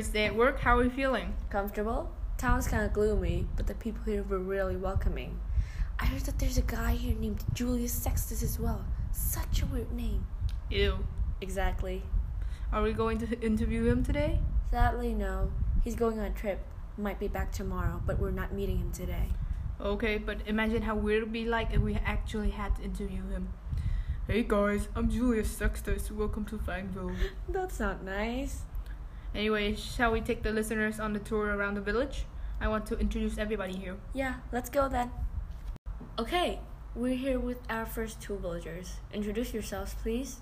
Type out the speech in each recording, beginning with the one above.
First day at work, how are you feeling? Comfortable? Town's kind of gloomy, but the people here were really welcoming. I heard that there's a guy here named Julius Sextus as well. Such a weird name. Ew. Exactly. Are we going to interview him today? Sadly, no. He's going on a trip. Might be back tomorrow, but we're not meeting him today. Okay, but imagine how weird it would be like if we actually had to interview him. Hey guys, I'm Julius Sextus. Welcome to Fangville. That's not nice. Anyway, shall we take the listeners on the tour around the village? I want to introduce everybody here. Yeah, let's go then. Okay, we're here with our first two villagers. Introduce yourselves, please.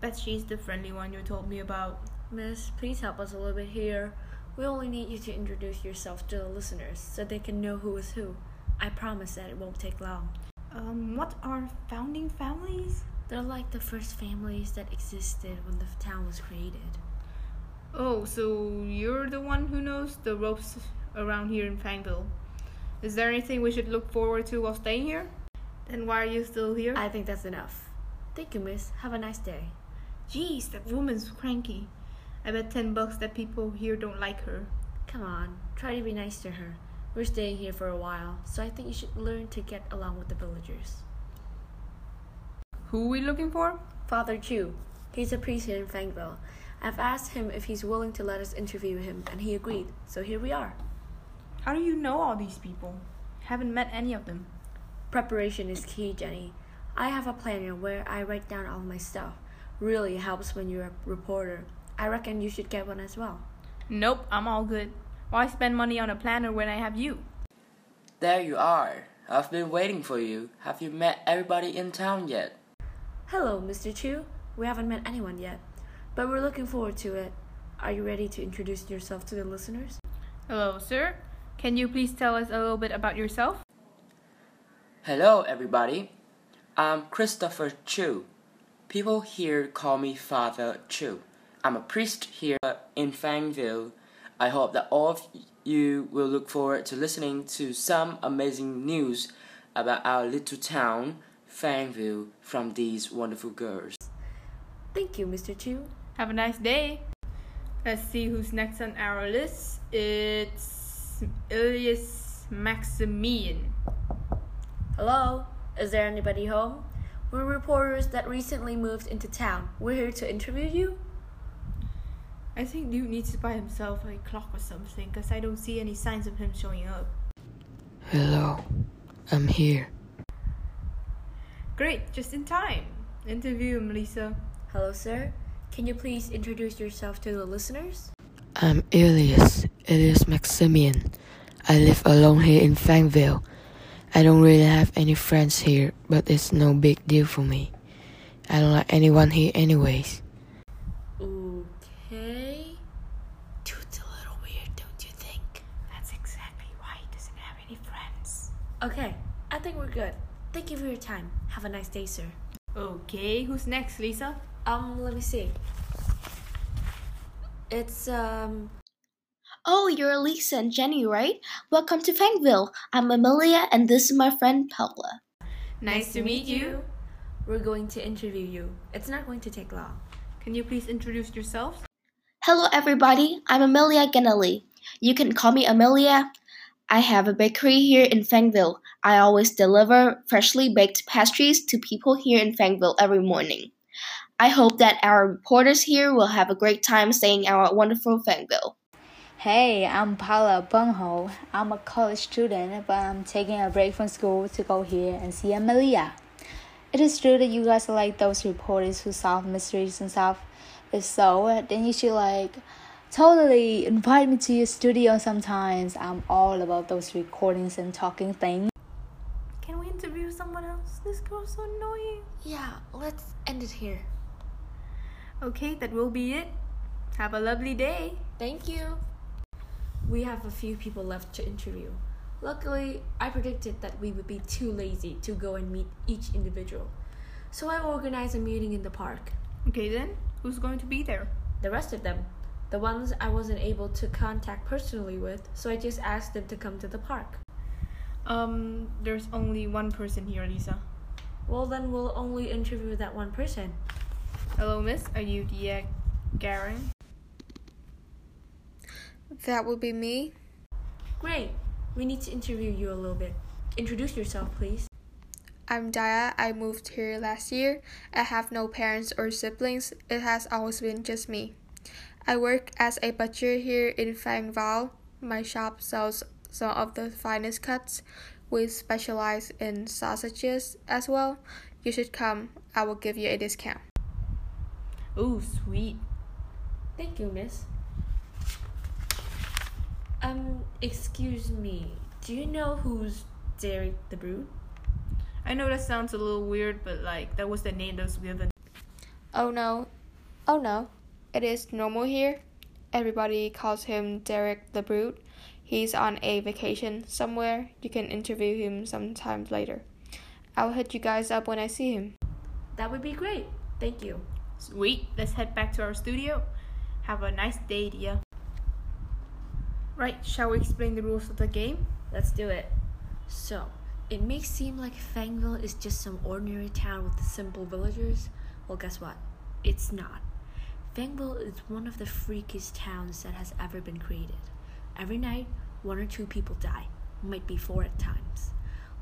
Bet she's the friendly one you told me about. Miss, please help us a little bit here. We only need you to introduce yourself to the listeners so they can know who is who. I promise that it won't take long. Um, what are founding families? They're like the first families that existed when the town was created. Oh, so you're the one who knows the ropes around here in Fangville. Is there anything we should look forward to while staying here? Then why are you still here? I think that's enough. Thank you, miss. Have a nice day. Jeez, that woman's cranky. I bet 10 bucks that people here don't like her. Come on, try to be nice to her. We're staying here for a while, so I think you should learn to get along with the villagers. Who are we looking for? Father Chu. He's a priest here in Fangville. I've asked him if he's willing to let us interview him, and he agreed, so here we are. How do you know all these people? Haven't met any of them. Preparation is key, Jenny. I have a planner where I write down all my stuff. Really helps when you're a reporter. I reckon you should get one as well. Nope, I'm all good. Why spend money on a planner when I have you? There you are. I've been waiting for you. Have you met everybody in town yet? Hello, Mr. Chu. We haven't met anyone yet, but we're looking forward to it. Are you ready to introduce yourself to the listeners? Hello, sir. Can you please tell us a little bit about yourself? Hello, everybody. I'm Christopher Chu. People here call me Father Chu. I'm a priest here in Fangville. I hope that all of you will look forward to listening to some amazing news about our little town, Fangville, from these wonderful girls. Thank you, Mr. Chu. Have a nice day. Let's see who's next on our list. It's Elias Maximian. Hello? Is there anybody home? We're reporters that recently moved into town. We're here to interview you. I think Dude needs to buy himself a clock or something because I don't see any signs of him showing up. Hello, I'm here. Great, just in time. Interview him, Lisa. Hello, sir. Can you please introduce yourself to the listeners? I'm Elias, Elias Maximian. I live alone here in Fangville. I don't really have any friends here, but it's no big deal for me. I don't like anyone here anyways. Okay. Dude's a little weird, don't you think? That's exactly why he doesn't have any friends. Okay, I think we're good. Thank you for your time. Have a nice day, sir. Okay, who's next, Lisa? Um, let me see. It's, um, Oh, you're Lisa and Jenny, right? Welcome to Fangville. I'm Amelia, and this is my friend Paula. Nice, to meet you. we're going to interview you. It's not going to take long. Can you please introduce yourself? Hello, everybody. I'm Amelia Ganelli. You can call me Amelia. I have a bakery here in Fangville. I always deliver freshly baked pastries to people here in Fangville every morning. I hope that our reporters here will have a great time staying in our wonderful Fangville. Hey, I'm Paula Bunho. I'm a college student, but I'm taking a break from school to go here and see Amelia. It is true that you guys are like those reporters who solve mysteries and stuff. If so, then you should like totally invite me to your studio sometimes. I'm all about those recordings and talking things. Can we interview someone else? This girl's so annoying. Yeah, let's end it here. Okay, that will be it. Have a lovely day. Thank you. We have a few people left to interview. Luckily, I predicted that we would be too lazy to go and meet each individual. So I organized a meeting in the park. Okay then, who's going to be there? The rest of them, the ones I wasn't able to contact personally with, so I just asked them to come to the park. Um, there's only one person here, Lisa. Well, then we'll only interview that one person. Hello, miss. Are you the uh, Garen? That would be me. Great. We need to interview you a little bit. Introduce yourself, please. I'm Daya. I moved here last year. I have no parents or siblings. It has always been just me. I work as a butcher here in Fangville. My shop sells some of the finest cuts. We specialize in sausages as well. You should come. I will give you a discount. Ooh, sweet. Thank you, miss. Um, excuse me. Do you know who's Derek the Brute? I know that sounds a little weird, but like that was the name that was given. Oh no. Oh no. It is normal here. Everybody calls him Derek the Brute. He's on a vacation somewhere. You can interview him sometime later. I'll hit you guys up when I see him. That would be great. Thank you. Sweet. Let's head back to our studio. Have a nice day, dear. Right, shall we explain the rules of the game? Let's do it. So, it may seem like Fangville is just some ordinary town with simple villagers. Well, guess what? It's not. Fangville is one of the freakiest towns that has ever been created. Every night, one or two people die, might be four at times.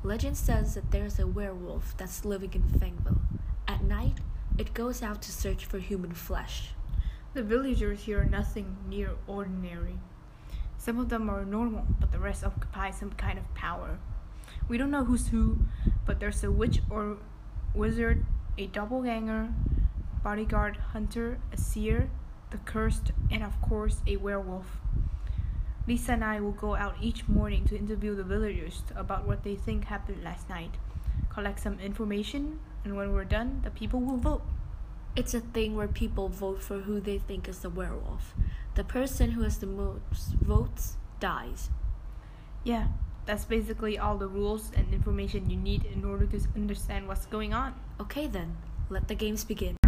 Legend says that there's a werewolf that's living in Fangville. At night, it goes out to search for human flesh. The villagers here are nothing near ordinary. Some of them are normal, but the rest occupy some kind of power. We don't know who's who, but there's a witch or wizard, a doppelganger, bodyguard, hunter, a seer, the cursed, and of course a werewolf. Lisa and I will go out each morning to interview the villagers about what they think happened last night, collect some information, and when we're done, the people will vote. It's a thing where people vote for who they think is the werewolf. The person who has the most votes dies. Yeah, that's basically all the rules and information you need in order to understand what's going on. Okay then, let the games begin.